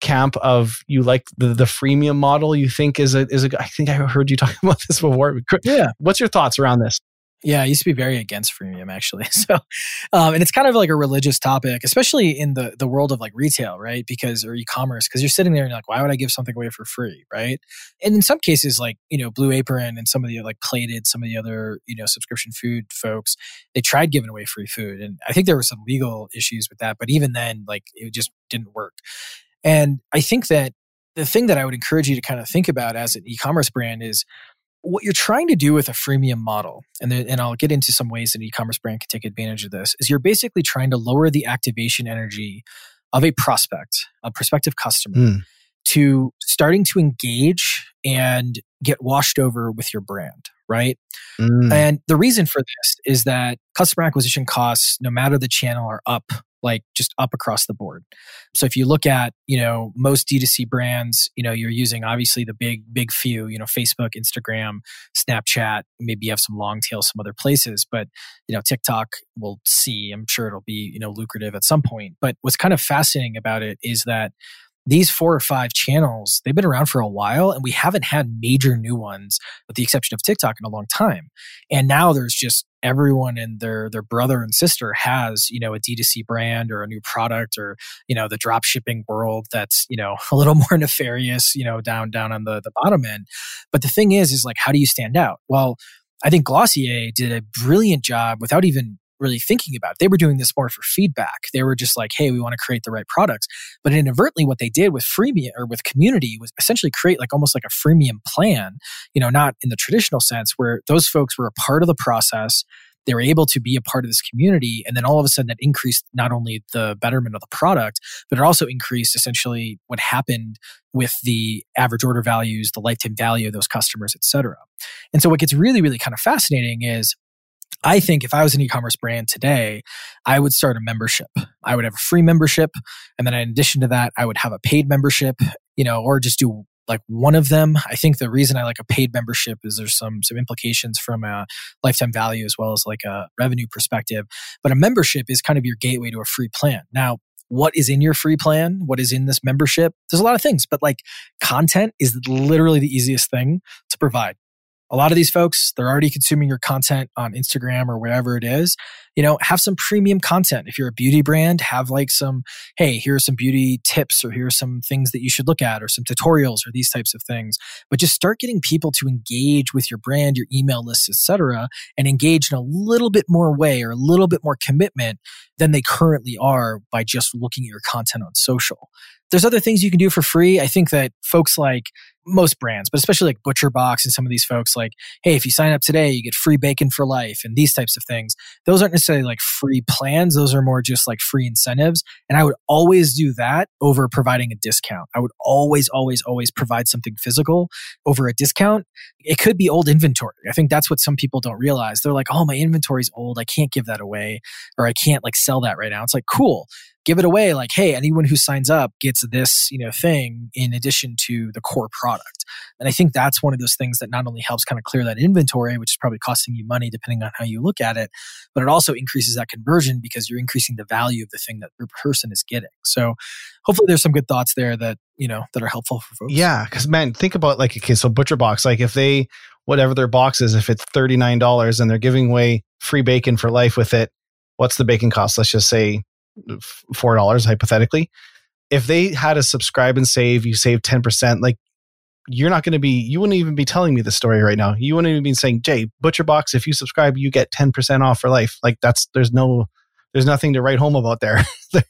camp of you like the, the freemium model you think is a is a I think I heard you talking about this before. Yeah. What's your thoughts around this? Yeah, I used to be very against freemium actually. So, um, and it's kind of like a religious topic, especially in the the world of like retail, right? Because or e-commerce, because you're sitting there and you're like, why would I give something away for free, right? And in some cases, like you know, Blue Apron and some of the like Plated, some of the other you know subscription food folks, they tried giving away free food, and I think there were some legal issues with that. But even then, like it just didn't work. And I think that the thing that I would encourage you to kind of think about as an e-commerce brand is what you're trying to do with a freemium model, and, then, and I'll get into some ways an e-commerce brand can take advantage of this, is you're basically trying to lower the activation energy of a prospect, a prospective customer, mm. to starting to engage and get washed over with your brand, right? Mm. And the reason for this is that customer acquisition costs, no matter the channel, are up like just up across the board. So if you look at, you know, most D2C brands, you know, you're using obviously the big, big few, you know, Facebook, Instagram, Snapchat, maybe you have some long tail, some other places, but, you know, TikTok we'll see. I'm sure it'll be, you know, lucrative at some point. But what's kind of fascinating about it is that these four or five channels, they've been around for a while and we haven't had major new ones with the exception of TikTok in a long time. And now there's just everyone and their their brother and sister has, you know, a D2C brand or a new product or, you know, the drop shipping world that's, you know, a little more nefarious, you know, down down on the the bottom end. But the thing is is like how do you stand out? Well, I think Glossier did a brilliant job without even really thinking about. They were doing this more for feedback. They were just like, hey, we want to create the right products. But inadvertently, what they did with freemium or with community was essentially create like almost like a freemium plan, you know, not in the traditional sense where those folks were a part of the process. They were able to be a part of this community. And then all of a sudden, that increased not only the betterment of the product, but it also increased essentially what happened with the average order values, the lifetime value of those customers, et cetera. And so, what gets really, really kind of fascinating is I think if I was an e-commerce brand today, I would start a membership. I would have a free membership, and then in addition to that, I would have a paid membership, you know, or just do like one of them. I think the reason I like a paid membership is there's some some implications from a lifetime value as well as like a revenue perspective. But a membership is kind of your gateway to a free plan. Now, what is in your free plan? What is in this membership? There's a lot of things, but like content is literally the easiest thing to provide a lot of these folks they're already consuming your content on instagram or wherever it is you know have some premium content if you're a beauty brand have like some hey here are some beauty tips or here's some things that you should look at or some tutorials or these types of things but just start getting people to engage with your brand your email list etc and engage in a little bit more way or a little bit more commitment than they currently are by just looking at your content on social there's other things you can do for free. I think that folks like most brands, but especially like Butcher Box and some of these folks, like, hey, if you sign up today, you get free bacon for life and these types of things. Those aren't necessarily like free plans. Those are more just like free incentives. And I would always do that over providing a discount. I would always, always, always provide something physical over a discount. It could be old inventory. I think that's what some people don't realize. They're like, oh, my inventory's old. I can't give that away or I can't like sell that right now. It's like, cool give it away like, hey, anyone who signs up gets this, you know, thing in addition to the core product. And I think that's one of those things that not only helps kind of clear that inventory, which is probably costing you money depending on how you look at it, but it also increases that conversion because you're increasing the value of the thing that your person is getting. So hopefully there's some good thoughts there that, you know, that are helpful for folks. Yeah. Cause man, think about like, okay, so Butcher Box, like if they, whatever their box is, if it's $39 and they're giving away free bacon for life with it, what's the bacon cost? Let's just say $4 hypothetically. If they had a subscribe and save, you save 10%, like you're not going to be, you wouldn't even be telling me the story right now. You wouldn't even be saying, Jay, Butcher Box, if you subscribe, you get 10% off for life. Like that's, there's no, there's nothing to write home about there.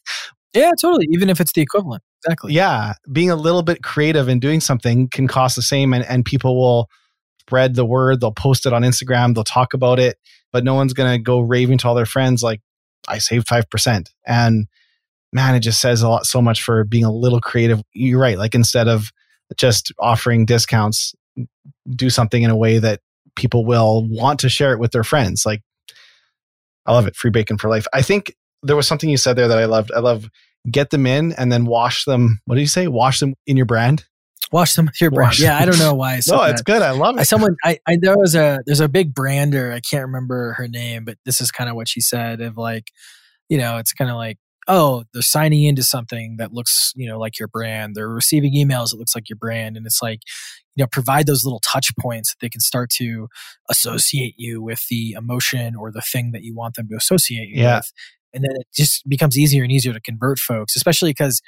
yeah, totally. Even if it's the equivalent. Exactly. Yeah. Being a little bit creative and doing something can cost the same and, and people will spread the word. They'll post it on Instagram. They'll talk about it, but no one's going to go raving to all their friends like, I saved 5%. And man, it just says a lot so much for being a little creative. You're right. Like instead of just offering discounts, do something in a way that people will want to share it with their friends. Like I love it. Free bacon for life. I think there was something you said there that I loved. I love get them in and then wash them. What do you say? Wash them in your brand. Wash them with your brand. Wash yeah, I don't know why. No, it's good. I love it. Someone, I, I, there was a, there's a big brander. I can't remember her name, but this is kind of what she said of like, you know, it's kind of like, oh, they're signing into something that looks, you know, like your brand. They're receiving emails that looks like your brand, and it's like, you know, provide those little touch points that they can start to associate you with the emotion or the thing that you want them to associate you yeah. with. And then it just becomes easier and easier to convert folks, especially because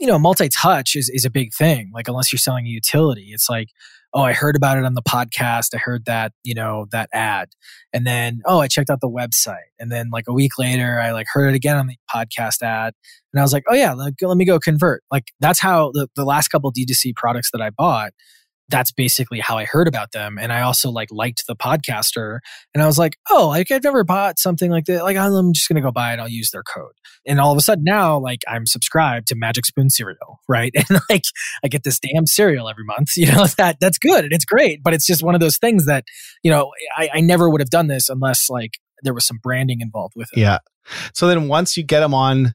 you know, multi-touch is, is a big thing. Like unless you're selling a utility, it's like, oh, I heard about it on the podcast. I heard that, you know, that ad. And then, oh, I checked out the website. And then like a week later, I like heard it again on the podcast ad. And I was like, oh yeah, let, let me go convert. Like that's how the, the last couple D2C products that I bought, that's basically how I heard about them. And I also like liked the podcaster. And I was like, oh, like I've never bought something like that. Like I'm just gonna go buy it. I'll use their code. And all of a sudden now, like I'm subscribed to Magic Spoon cereal, right? And like I get this damn cereal every month. You know that that's good and it's great. But it's just one of those things that you know I, I never would have done this unless like there was some branding involved with it. Yeah. So then once you get them on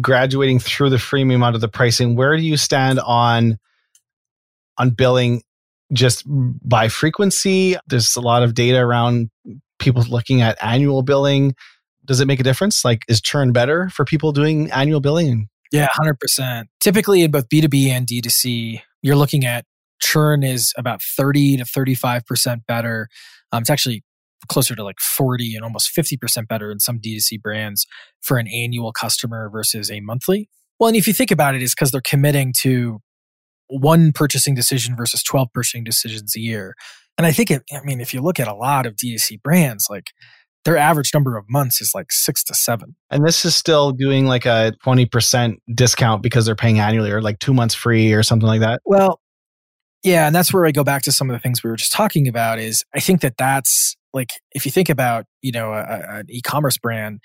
graduating through the freemium out of the pricing, where do you stand on on billing just by frequency. There's a lot of data around people looking at annual billing. Does it make a difference? Like, is churn better for people doing annual billing? Yeah, 100%. Typically, in both B2B and D2C, you're looking at churn is about 30 to 35% better. Um, it's actually closer to like 40 and almost 50% better in some D2C brands for an annual customer versus a monthly. Well, and if you think about it, it's because they're committing to one purchasing decision versus 12 purchasing decisions a year. And I think, it, I mean, if you look at a lot of D2C brands, like their average number of months is like six to seven. And this is still doing like a 20% discount because they're paying annually or like two months free or something like that. Well, yeah. And that's where I go back to some of the things we were just talking about is I think that that's like, if you think about, you know, a, a, an e-commerce brand,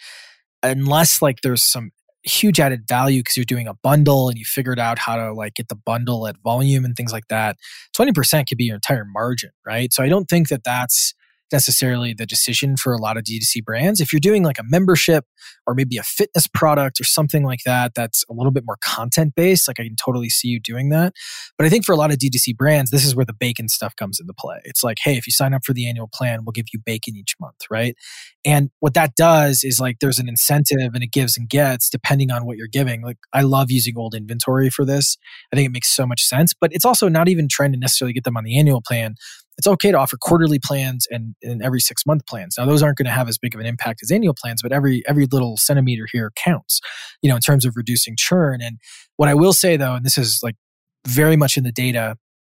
unless like there's some huge added value because you're doing a bundle and you figured out how to like get the bundle at volume and things like that. 20% could be your entire margin right? So i don't think that that's necessarily the decision for a lot of D2C brands. If you're doing like a membership or maybe a fitness product or something like that, that's a little bit more content based. Like I can totally see you doing that. But I think for a lot of D2C brands, this is where the bacon stuff comes into play. It's like, hey, if you sign up for the annual plan, we'll give you bacon each month, right? And what that does is like there's an incentive and it gives and gets depending on what you're giving. Like I love using old inventory for this. I think it makes so much sense, but it's also not even trying to necessarily get them on the annual plan it's okay to offer quarterly plans and, and every six month plans. Now those aren't going to have as big of an impact as annual plans, but every every little centimeter here counts, you know, in terms of reducing churn. And what I will say though, and this is like very much in the data,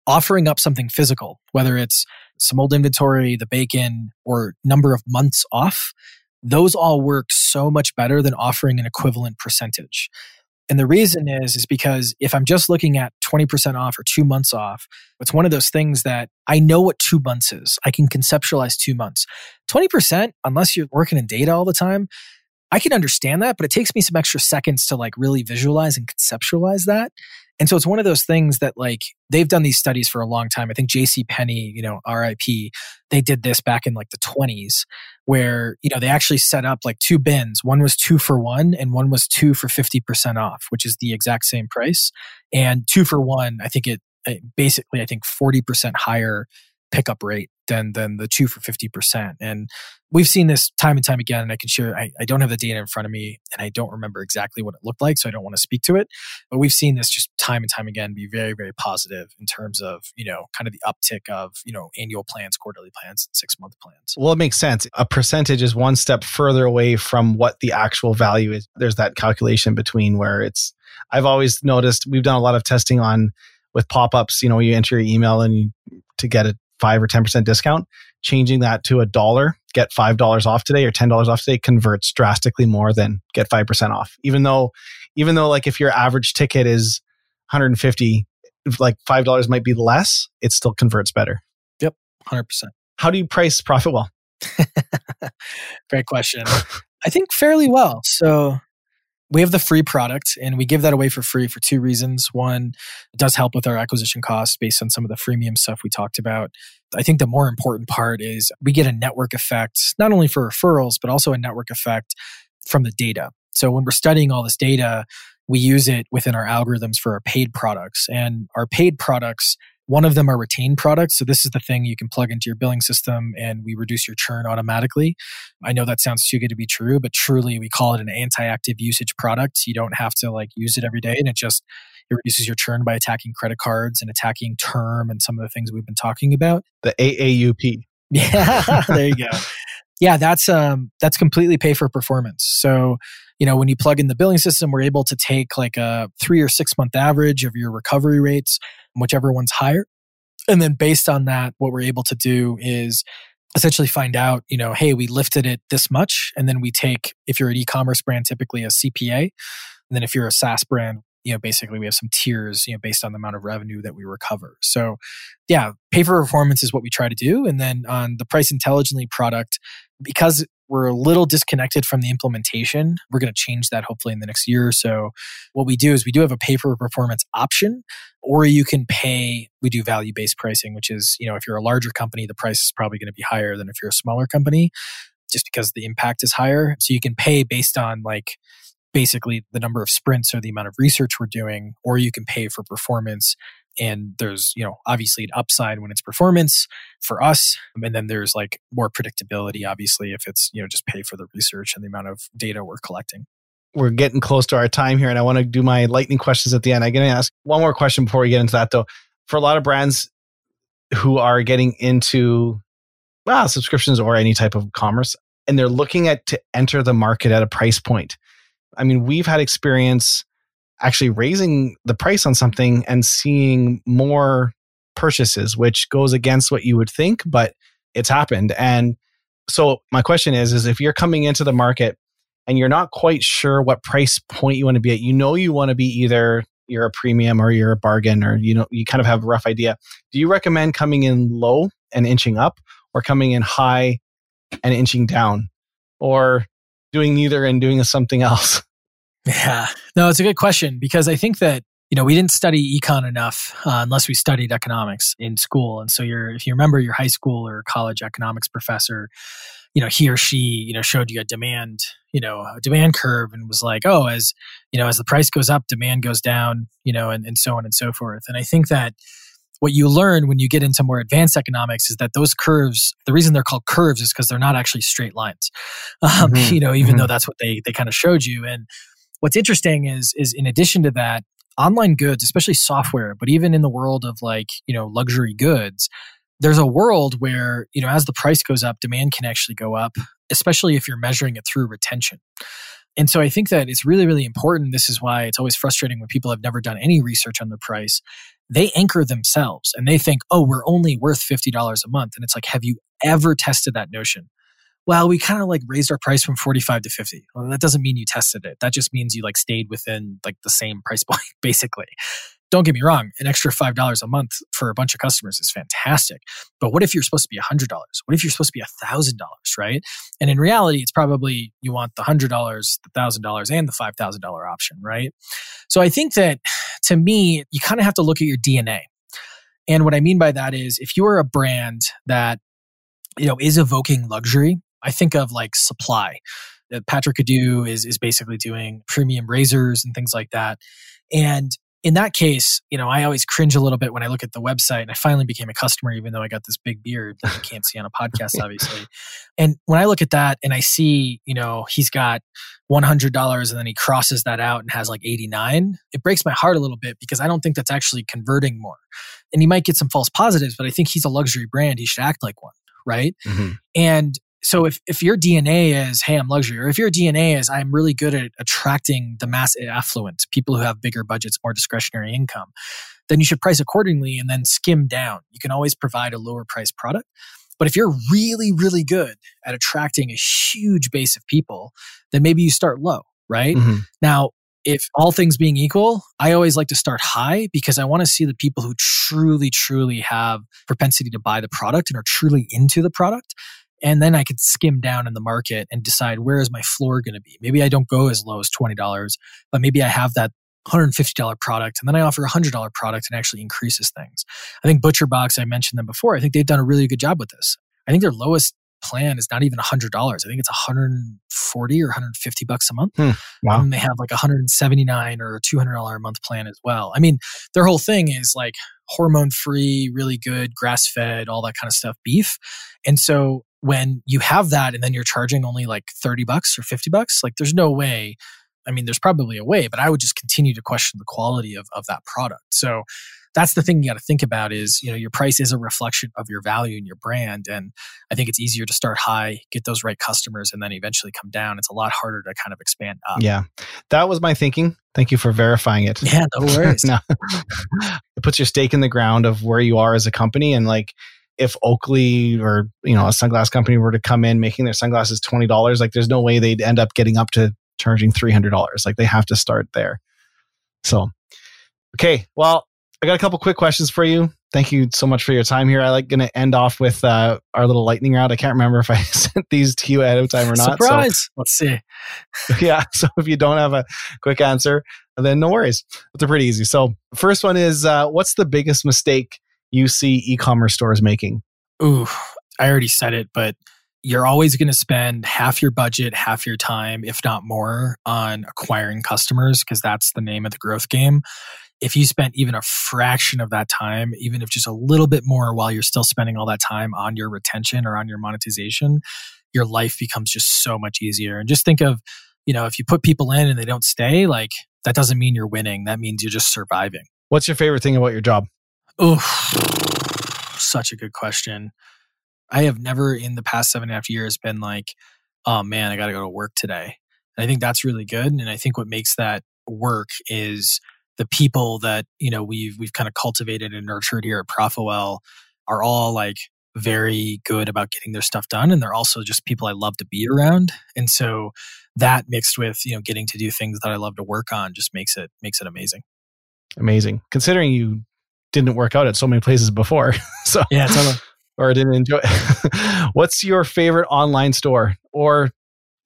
offering up something physical, whether it's some old inventory, the bacon, or number of months off, those all work so much better than offering an equivalent percentage. And the reason is, is because if I'm just looking at 20% off or two months off, it's one of those things that I know what two months is. I can conceptualize two months. 20%, unless you're working in data all the time, I can understand that, but it takes me some extra seconds to like really visualize and conceptualize that. And so it's one of those things that like they've done these studies for a long time. I think JC Penney, you know, RIP, they did this back in like the 20s where, you know, they actually set up like two bins. One was 2 for 1 and one was 2 for 50% off, which is the exact same price. And 2 for 1, I think it, it basically I think 40% higher pickup rate than than the two for 50%. And we've seen this time and time again. And I can share, I, I don't have the data in front of me and I don't remember exactly what it looked like. So I don't want to speak to it. But we've seen this just time and time again be very, very positive in terms of, you know, kind of the uptick of, you know, annual plans, quarterly plans, six month plans. Well, it makes sense. A percentage is one step further away from what the actual value is. There's that calculation between where it's, I've always noticed we've done a lot of testing on with pop-ups, you know, you enter your email and you, to get a five or 10% discount, changing that to a dollar, get $5 off today or $10 off today converts drastically more than get 5% off. Even though, even though like if your average ticket is 150, like $5 might be less, it still converts better. Yep. 100%. How do you price ProfitWell? Great question. I think fairly well. So we have the free product and we give that away for free for two reasons. One, it does help with our acquisition costs based on some of the freemium stuff we talked about. I think the more important part is we get a network effect, not only for referrals, but also a network effect from the data. So when we're studying all this data, we use it within our algorithms for our paid products. And our paid products one of them are retained products. So this is the thing you can plug into your billing system and we reduce your churn automatically. I know that sounds too good to be true, but truly we call it an anti-active usage product. You don't have to like use it every day and it just it reduces your churn by attacking credit cards and attacking term and some of the things we've been talking about. The AAUP. Yeah, there you go. Yeah, that's um that's completely pay for performance. So you know when you plug in the billing system we're able to take like a three or six month average of your recovery rates whichever one's higher. And then based on that, what we're able to do is essentially find out, you know, hey, we lifted it this much. And then we take, if you're an e commerce brand, typically a CPA. And then if you're a SaaS brand, you know, basically we have some tiers, you know, based on the amount of revenue that we recover. So, yeah, pay for performance is what we try to do. And then on the price intelligently product, because we're a little disconnected from the implementation. We're going to change that hopefully in the next year or so. What we do is we do have a pay for performance option, or you can pay, we do value based pricing, which is, you know, if you're a larger company, the price is probably going to be higher than if you're a smaller company, just because the impact is higher. So you can pay based on like, basically the number of sprints or the amount of research we're doing, or you can pay for performance and there's you know obviously an upside when it's performance for us and then there's like more predictability obviously if it's you know just pay for the research and the amount of data we're collecting. We're getting close to our time here and i want to do my lightning questions at the end. I'm going to ask one more question before we get into that though. For a lot of brands who are getting into well subscriptions or any type of commerce and they're looking at to enter the market at a price point i mean we've had experience actually raising the price on something and seeing more purchases, which goes against what you would think, but it's happened. And so my question is, is if you're coming into the market and you're not quite sure what price point you want to be at, you know you want to be either you're a premium or you're a bargain or you know you kind of have a rough idea. Do you recommend coming in low and inching up or coming in high and inching down or doing neither and doing something else? Yeah, no, it's a good question because I think that you know we didn't study econ enough uh, unless we studied economics in school, and so you're if you remember your high school or college economics professor, you know he or she you know showed you a demand you know a demand curve and was like oh as you know as the price goes up demand goes down you know and, and so on and so forth. And i think that what you learn when you get into more advanced economics is that those curves the reason they're called curves is because they're not actually straight lines. Um, mm-hmm. you know even mm-hmm. though that's what they they kind of showed you. And what's interesting is is in addition to that online goods especially software but even in the world of like you know luxury goods there's a world where you know as the price goes up demand can actually go up especially if you're measuring it through retention. And so i think that it's really really important. This is why it's always frustrating when people have never done any research on the price. They anchor themselves and they think oh we're only worth $50 a month. And it's like have you ever tested that notion well, we kind of like raised our price from 45 to 50. Well, that doesn't mean you tested it. That just means you like stayed within like the same price point, basically. Don't get me wrong, an extra $5 a month for a bunch of customers is fantastic. But what if you're supposed to be $100? What if you're supposed to be $1,000, right? And in reality, it's probably you want the $100, the $1,000, and the $5,000 option, right? So I think that to me, you kind of have to look at your DNA. And what I mean by that is if you are a brand that you know is evoking luxury, I think of like supply. Patrick Coddou is is basically doing premium razors and things like that. And in that case, you know, I always cringe a little bit when I look at the website and I finally became a customer, even though I got this big beard that you can't see on a podcast, obviously. And when I look at that and I see, you know, he's got $100 and then he crosses that out and has like 89, it breaks my heart a little bit because I don't think that's actually converting more. And he might get some false positives, but I think he's a luxury brand. He should act like one, right? Mm-hmm. And so if, if your DNA is, hey, I'm luxury, or if your DNA is, I'm really good at attracting the mass affluent, people who have bigger budgets, more discretionary income, then you should price accordingly and then skim down. You can always provide a lower price product. But if you're really, really good at attracting a huge base of people, then maybe you start low, right? Mm-hmm. Now, if all things being equal, I always like to start high because I want to see the people who truly, truly have propensity to buy the product and are truly into the product and then I could skim down in the market and decide where is my floor going to be. Maybe I don't go as low as $20, but maybe I have that $150 product and then I offer a $100 product and actually increases things. I think Butcher Box, I mentioned them before. I think they've done a really good job with this. I think their lowest plan is not even $100. I think it's 140 or 150 bucks a month. Hmm. Wow. And they have like a 179 or a $200 a month plan as well. I mean, their whole thing is like hormone free, really good, grass fed, all that kind of stuff, beef. And so when you have that and then you're charging only like 30 bucks or 50 bucks, like there's no way. I mean, there's probably a way, but I would just continue to question the quality of, of that product. So that's the thing you got to think about is, you know, your price is a reflection of your value and your brand. And I think it's easier to start high, get those right customers, and then eventually come down. It's a lot harder to kind of expand up. Yeah. That was my thinking. Thank you for verifying it. Yeah, no worries. no. it puts your stake in the ground of where you are as a company and like if Oakley or you know a sunglass company were to come in making their sunglasses twenty dollars, like there's no way they'd end up getting up to charging three hundred dollars. Like they have to start there. So, okay, well, I got a couple quick questions for you. Thank you so much for your time here. I like going to end off with uh, our little lightning round. I can't remember if I sent these to you ahead of time or not. Surprise! So, Let's see. Yeah. So if you don't have a quick answer, then no worries. But they're pretty easy. So first one is, uh, what's the biggest mistake you see e-commerce stores making? Ooh, I already said it, but you're always going to spend half your budget, half your time, if not more, on acquiring customers because that's the name of the growth game. If you spent even a fraction of that time, even if just a little bit more while you're still spending all that time on your retention or on your monetization, your life becomes just so much easier. And just think of, you know, if you put people in and they don't stay, like that doesn't mean you're winning. That means you're just surviving. What's your favorite thing about your job? Oh, such a good question. I have never in the past seven and a half years been like, oh man, I got to go to work today. And I think that's really good. And I think what makes that work is the people that you know we've we've kind of cultivated and nurtured here at Profitwell are all like very good about getting their stuff done, and they're also just people I love to be around. And so that mixed with you know getting to do things that I love to work on just makes it makes it amazing. Amazing, considering you didn't work out at so many places before. so yeah, totally. or didn't enjoy. What's your favorite online store, or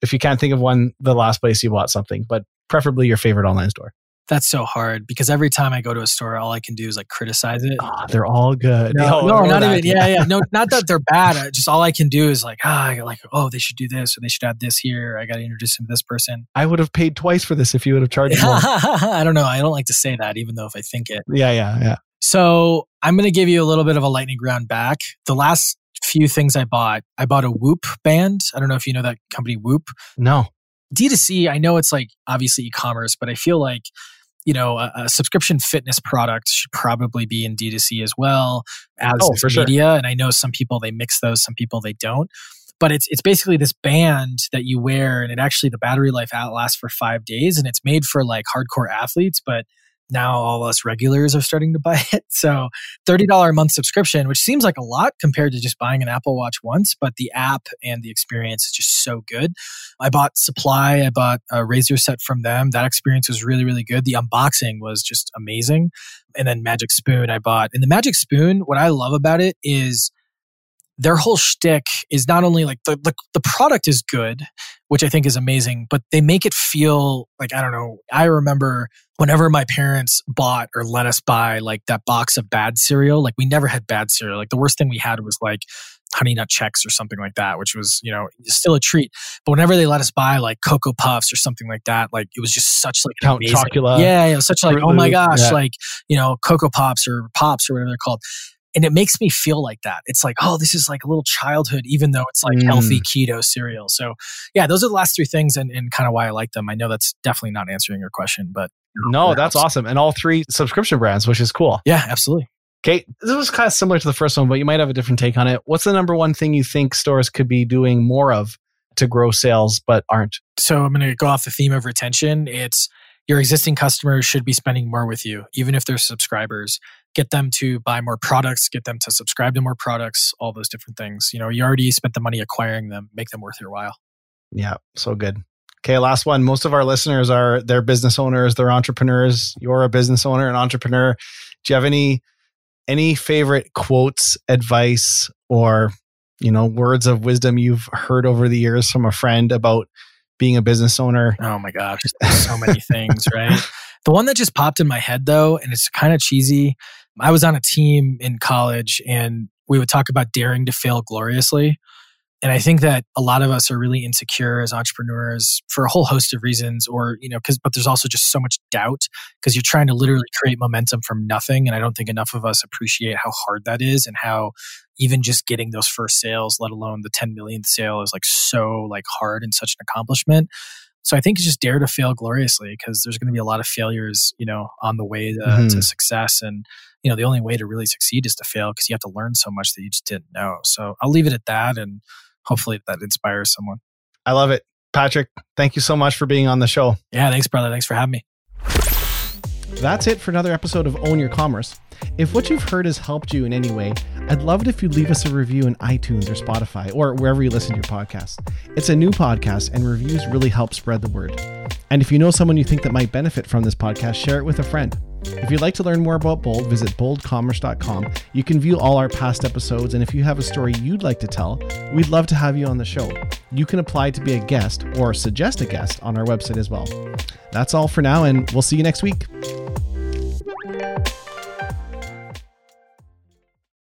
if you can't think of one, the last place you bought something, but preferably your favorite online store? That's so hard because every time I go to a store, all I can do is like criticize it. Oh, they're all good. No, oh, no not even. Yeah, yeah. No, not that they're bad. just all I can do is like, ah, like, oh, they should do this or they should add this here. I got to introduce them to this person. I would have paid twice for this if you would have charged more. I don't know. I don't like to say that, even though if I think it. Yeah, yeah, yeah. So I'm going to give you a little bit of a lightning round back. The last few things I bought, I bought a Whoop band. I don't know if you know that company Whoop. No. D2C, I know it's like obviously e-commerce, but I feel like you know, a, a, subscription fitness product should probably be in D2C as well as oh, media. Sure. And I know some people they mix those, some people they don't. But it's it's basically this band that you wear, and it actually the battery life lasts for five days, and it's made for like hardcore athletes. But now all us regulars are starting to buy it. So $30 a month subscription, which seems like a lot compared to just buying an Apple Watch once, but the app and the experience is just so good. I bought Supply, I bought a Razor set from them. That experience was really, really good. The unboxing was just amazing. And then Magic Spoon I bought. And the Magic Spoon, what I love about it is their whole shtick is not only like the, the, the product is good, which I think is amazing, but they make it feel like I don't know. I remember whenever my parents bought or let us buy like that box of bad cereal, like we never had bad cereal. Like the worst thing we had was like honey nut Chex or something like that, which was, you know, still a treat. But whenever they let us buy like Cocoa Puffs or something like that, like it was just such like Count amazing, Chocula. Yeah, it was such like, Fruit oh my gosh, yeah. like, you know, Cocoa Pops or Pops or whatever they're called. And it makes me feel like that. It's like, oh, this is like a little childhood, even though it's like Mm. healthy keto cereal. So yeah, those are the last three things and, and kind of why I like them. I know that's definitely not answering your question, but No, that's awesome. And all three subscription brands, which is cool. yeah, absolutely. Okay, this was kind of similar to the first one, but you might have a different take on it. What's the number one thing you think stores could be doing more of to grow sales but aren't? so I'm going to go off the theme of retention. It's your existing customers should be spending more with you, even if they're subscribers. Get them to buy more products, get them to subscribe to more products, all those different things. You know, you already spent the money acquiring them, make them worth your while. Yeah, so good. Okay, last one. Most of our listeners are they're business owners, they're entrepreneurs. You're a business owner, an entrepreneur. Do you have any any favorite quotes, advice, or you know, words of wisdom you've heard over the years from a friend about being a business owner? Oh my gosh, so many things, right? The one that just popped in my head though, and it's kind of cheesy. I was on a team in college and we would talk about daring to fail gloriously. And I think that a lot of us are really insecure as entrepreneurs for a whole host of reasons, or, you know, because, but there's also just so much doubt because you're trying to literally create momentum from nothing. And I don't think enough of us appreciate how hard that is and how even just getting those first sales, let alone the 10 millionth sale is like so like hard and such an accomplishment. So I think it's just dare to fail gloriously because there's going to be a lot of failures, you know, on the way to, Mhm. to success. And, you know, the only way to really succeed is to fail because you have to learn so much that you just didn't know. So I'll leave it at that. And hopefully that inspires someone. I love it. Patrick, thank you so much for being on the show. Yeah. Thanks, brother. Thanks for having me. That's it for another episode of Own Your Commerce. If what you've heard has helped you in any way, I'd love it if you'd leave us a review in iTunes or Spotify or wherever you listen to your podcast. It's a new podcast and reviews really help spread the word. And if you know someone you think that might benefit from this podcast, share it with a friend. If you'd like to learn more about Bold, visit boldcommerce.com. You can view all our past episodes, and if you have a story you'd like to tell, we'd love to have you on the show. You can apply to be a guest or suggest a guest on our website as well. That's all for now, and we'll see you next week.